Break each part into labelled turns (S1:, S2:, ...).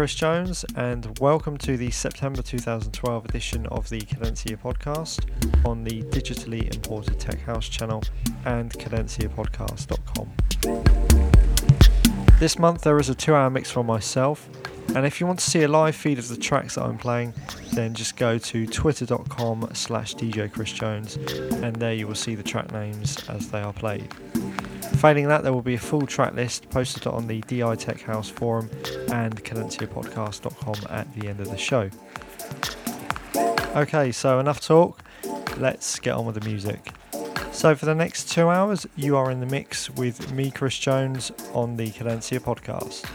S1: Chris Jones, and welcome to the September 2012 edition of the Cadencia podcast on the digitally imported Tech House channel and cadenciapodcast.com. This month there is a two hour mix from myself, and if you want to see a live feed of the tracks that I'm playing, then just go to twitter.com slash DJ Chris Jones, and there you will see the track names as they are played. Failing that, there will be a full track list posted on the DI Tech House forum and cadenciapodcast.com at the end of the show. Okay, so enough talk. Let's get on with the music. So, for the next two hours, you are in the mix with me, Chris Jones, on the Cadencia podcast.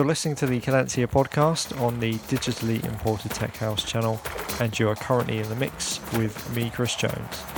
S1: You're listening to the Cadencia podcast on the digitally imported Tech House channel, and you are currently in the mix with me, Chris Jones.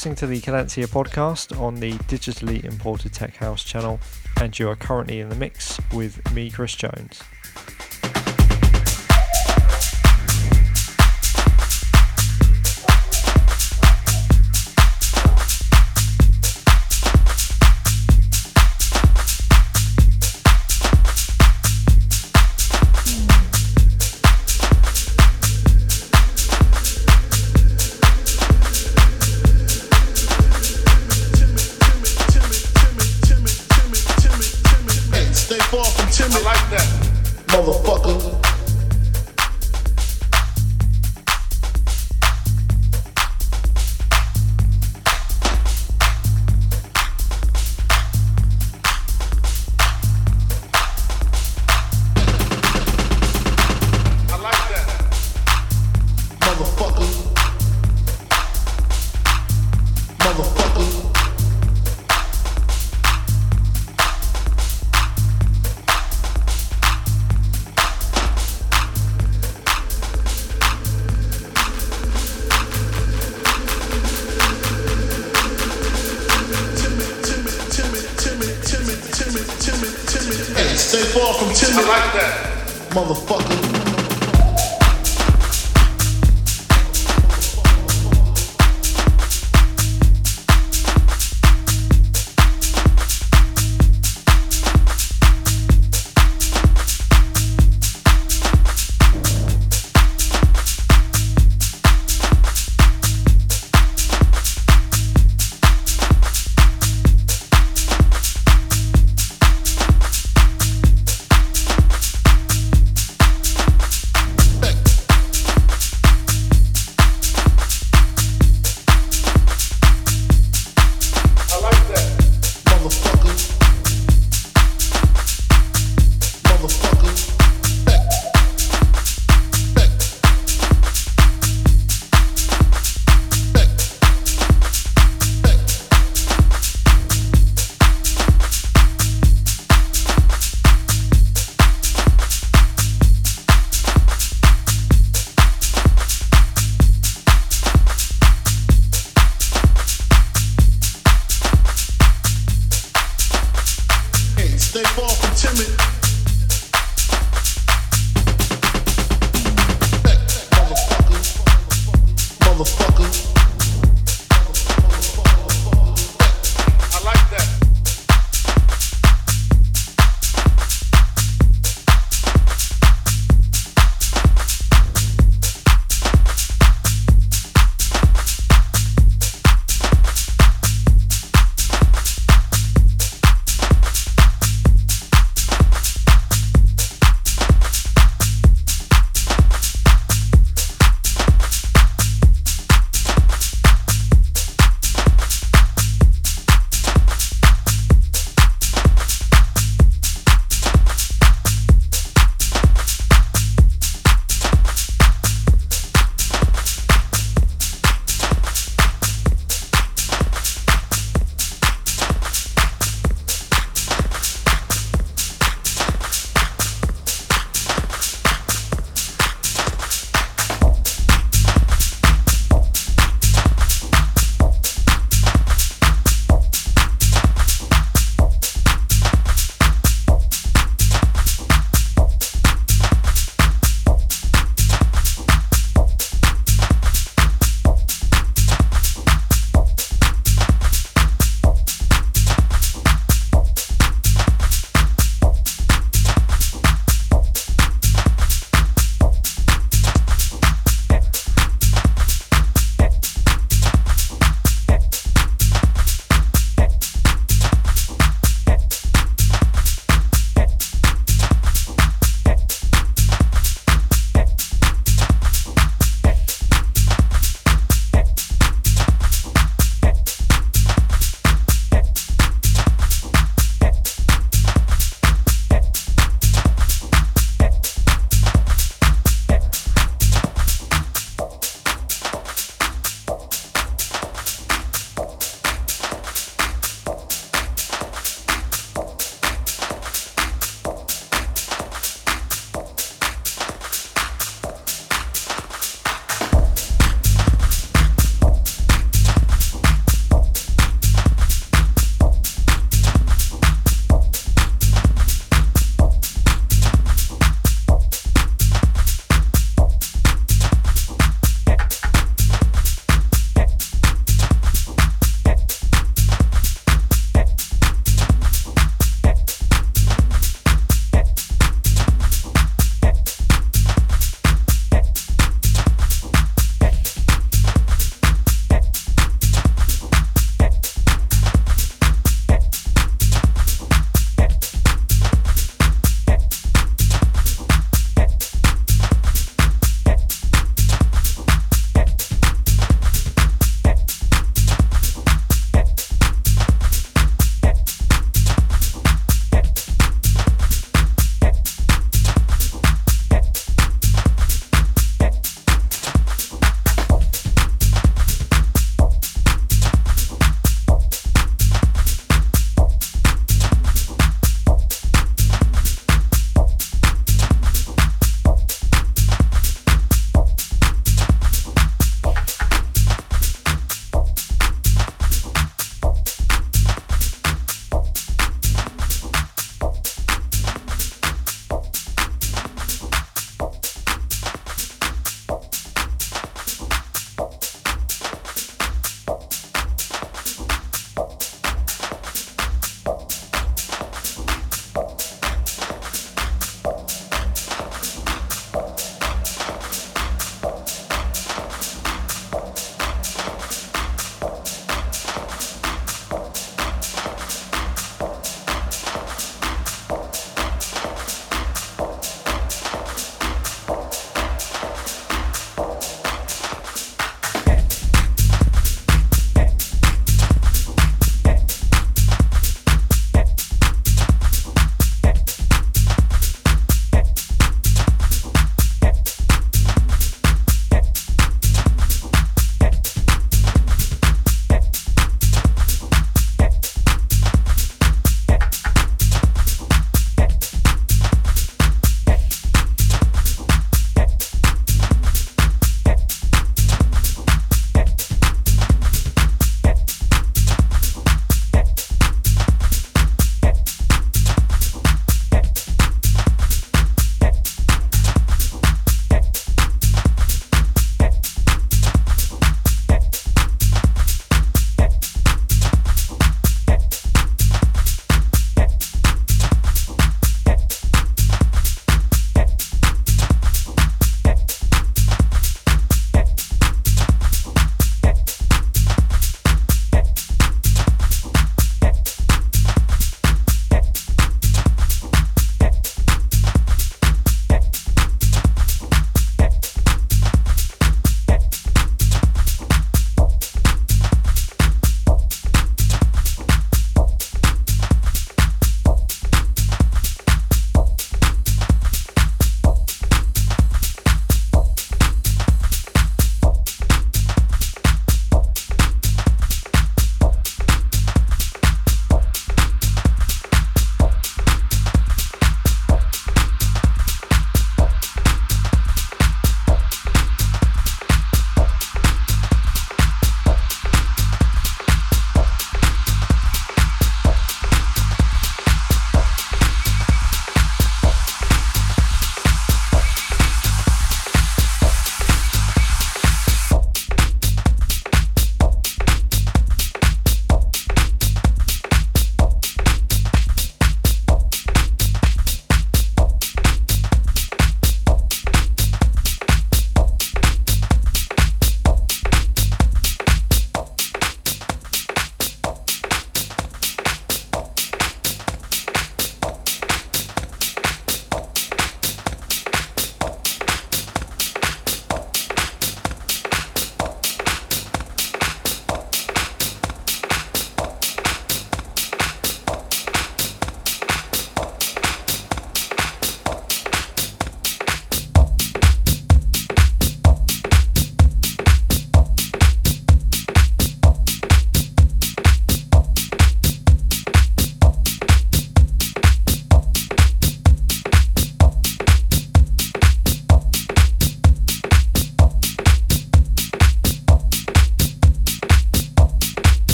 S2: Listening to the Cadencia podcast on the digitally imported Tech House channel, and you are currently in the mix with me, Chris Jones.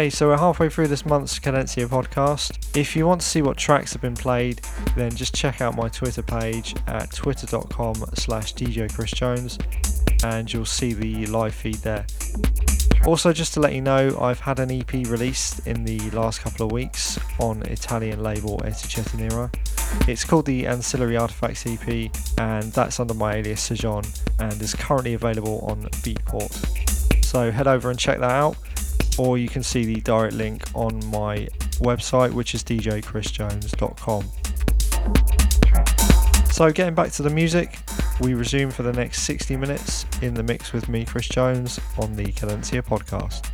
S1: Okay, so we're halfway through this month's Cadencia podcast. If you want to see what tracks have been played, then just check out my Twitter page at twitter.com slash DJ Chris Jones and you'll see the live feed there. Also, just to let you know, I've had an EP released in the last couple of weeks on Italian label Etichetta Nera. It's called the Ancillary Artifacts EP, and that's under my alias Sejon, and is currently available on Beatport. So head over and check that out, or you can see the direct link on my website, which is djchrisjones.com. So, getting back to the music, we resume for the next 60 minutes in the mix with me, Chris Jones, on the Cadencia podcast.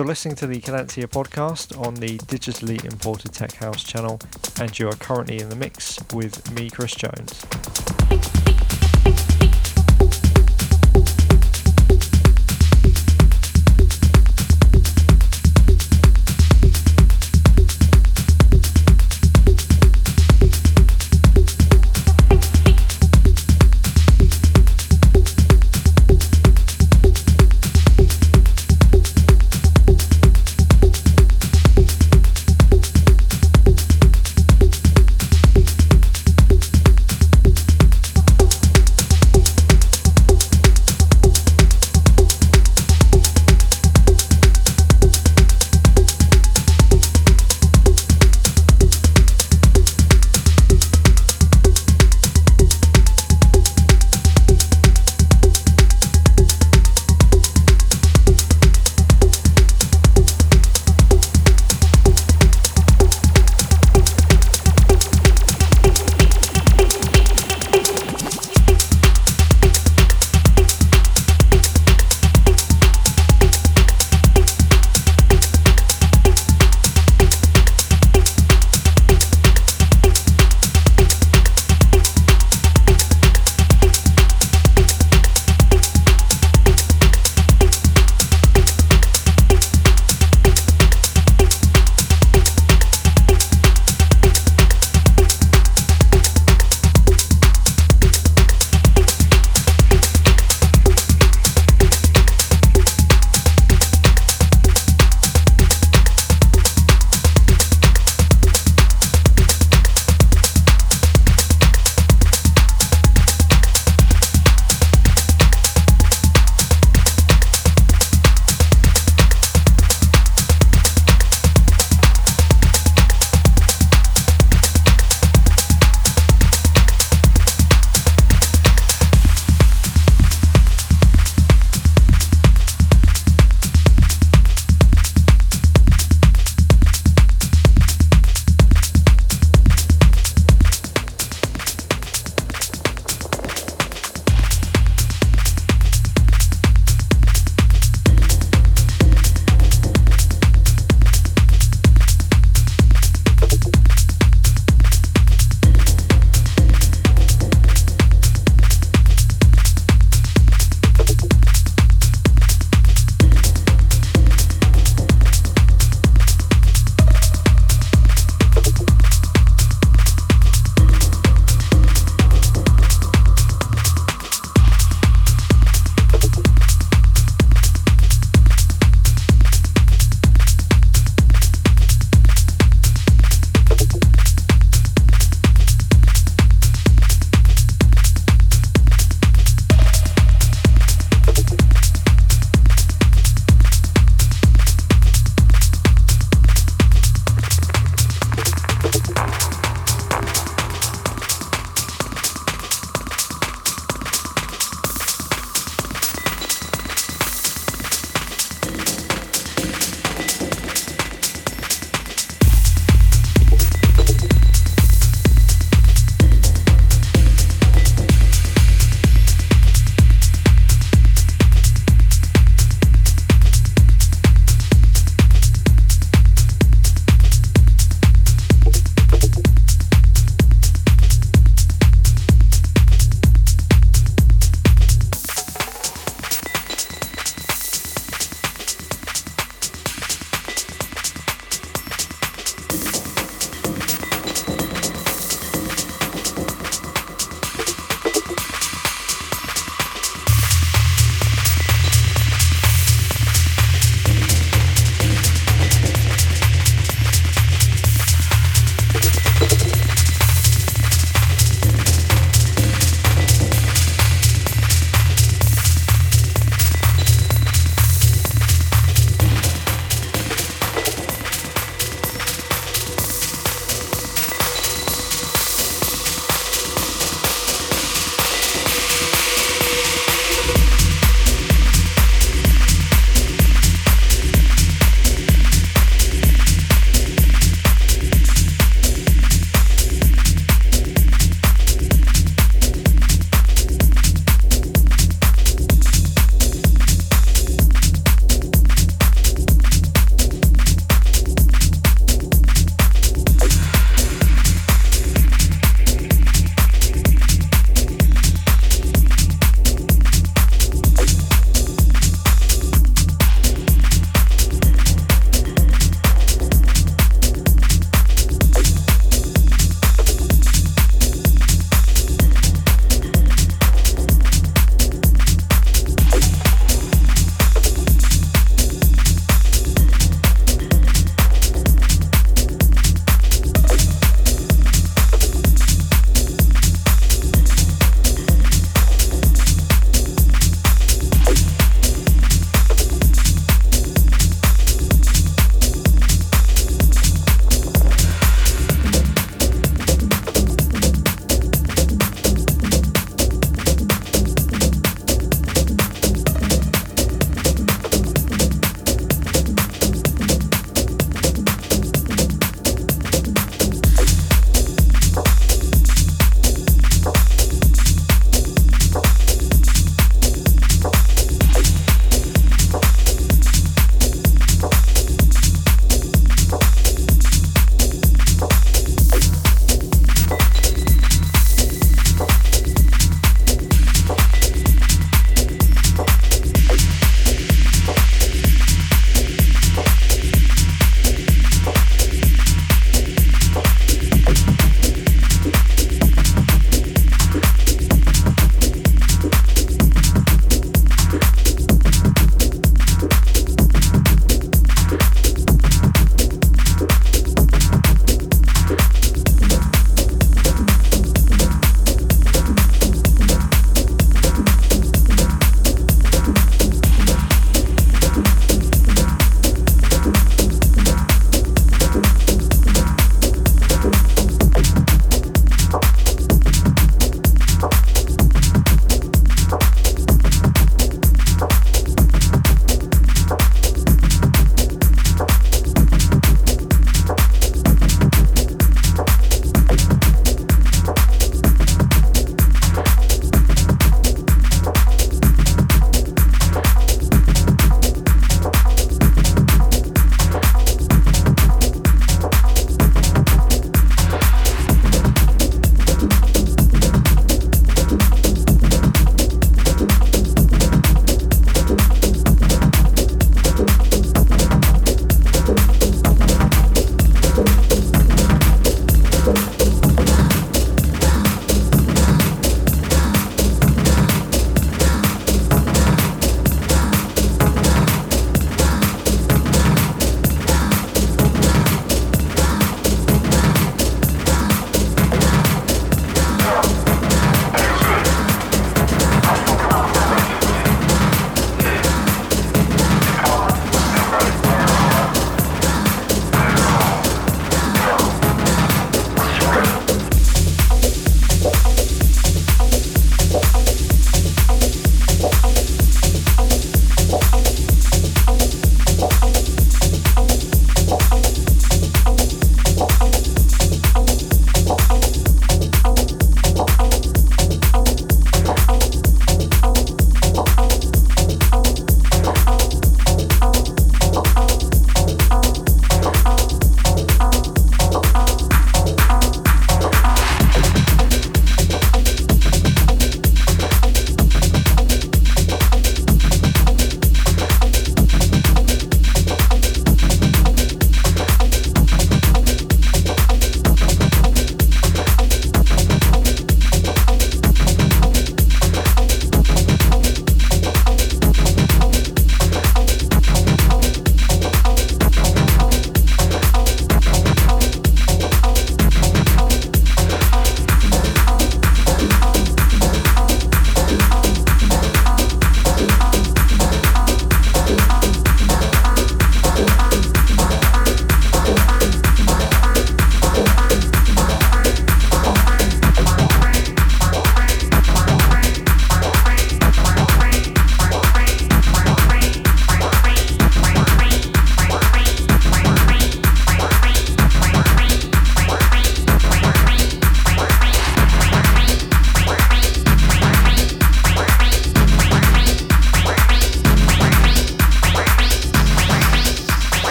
S1: You're listening to the Cadencia podcast on the digitally imported Tech House channel, and you are currently in the mix with me, Chris Jones.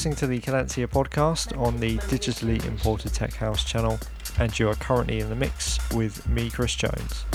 S1: Listening to the Cadencia podcast on the digitally imported Tech House channel, and you are currently in the mix with me, Chris Jones.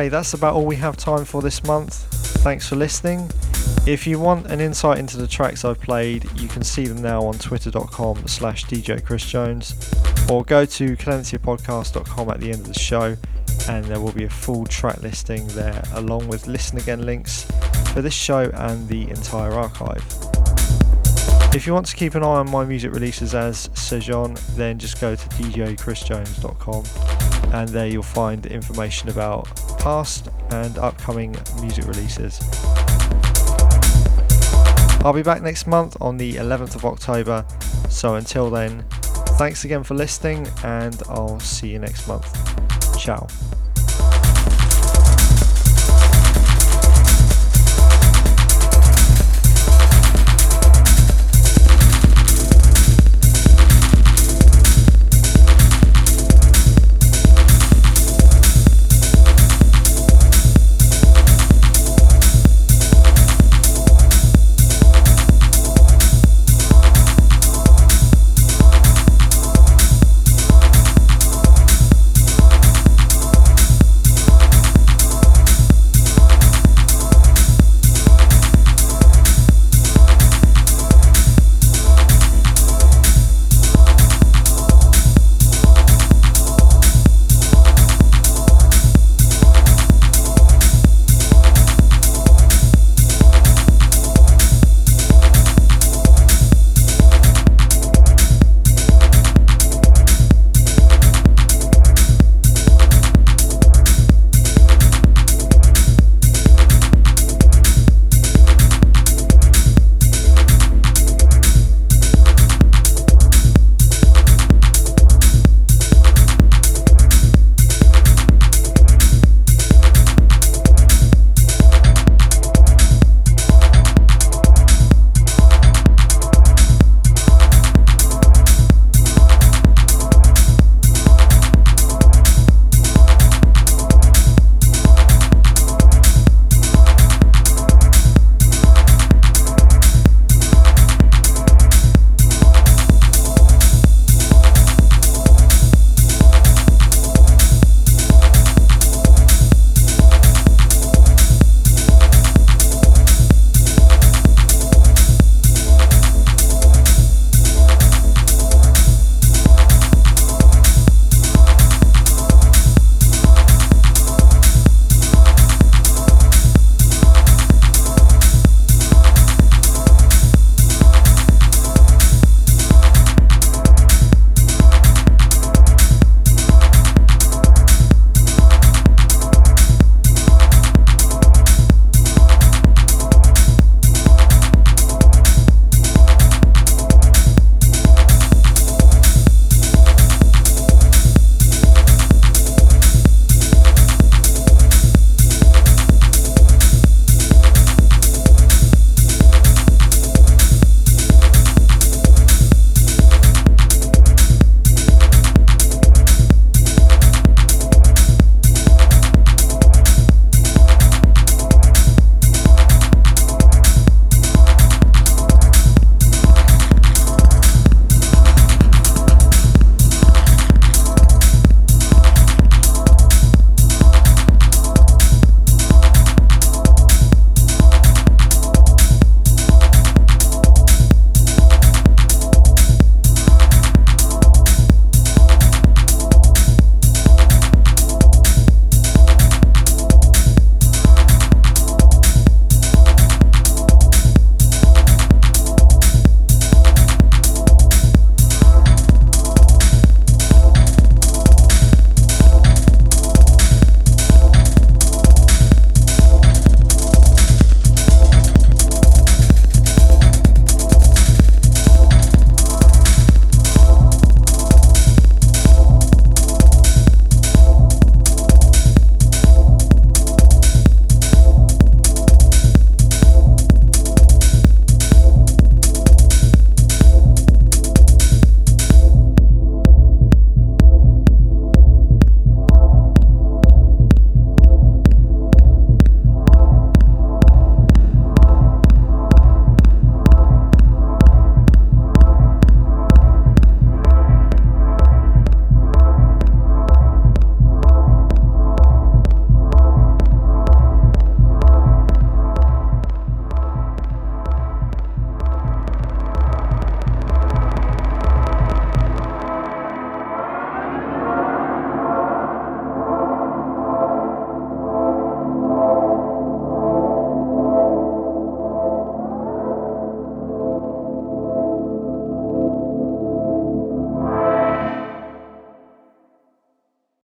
S1: Okay, that's about all we have time for this month. Thanks for listening. If you want an insight into the tracks I've played, you can see them now on twitter.com slash DJ Chris Jones or go to cadenciapodcast.com at the end of the show and there will be a full track listing there along with listen again links for this show and the entire archive. If you want to keep an eye on my music releases as Sejon, then just go to djchrisjones.com and there you'll find information about past and upcoming music releases. I'll be back next month on the 11th of October, so until then, thanks again for listening and I'll see you next month. Ciao.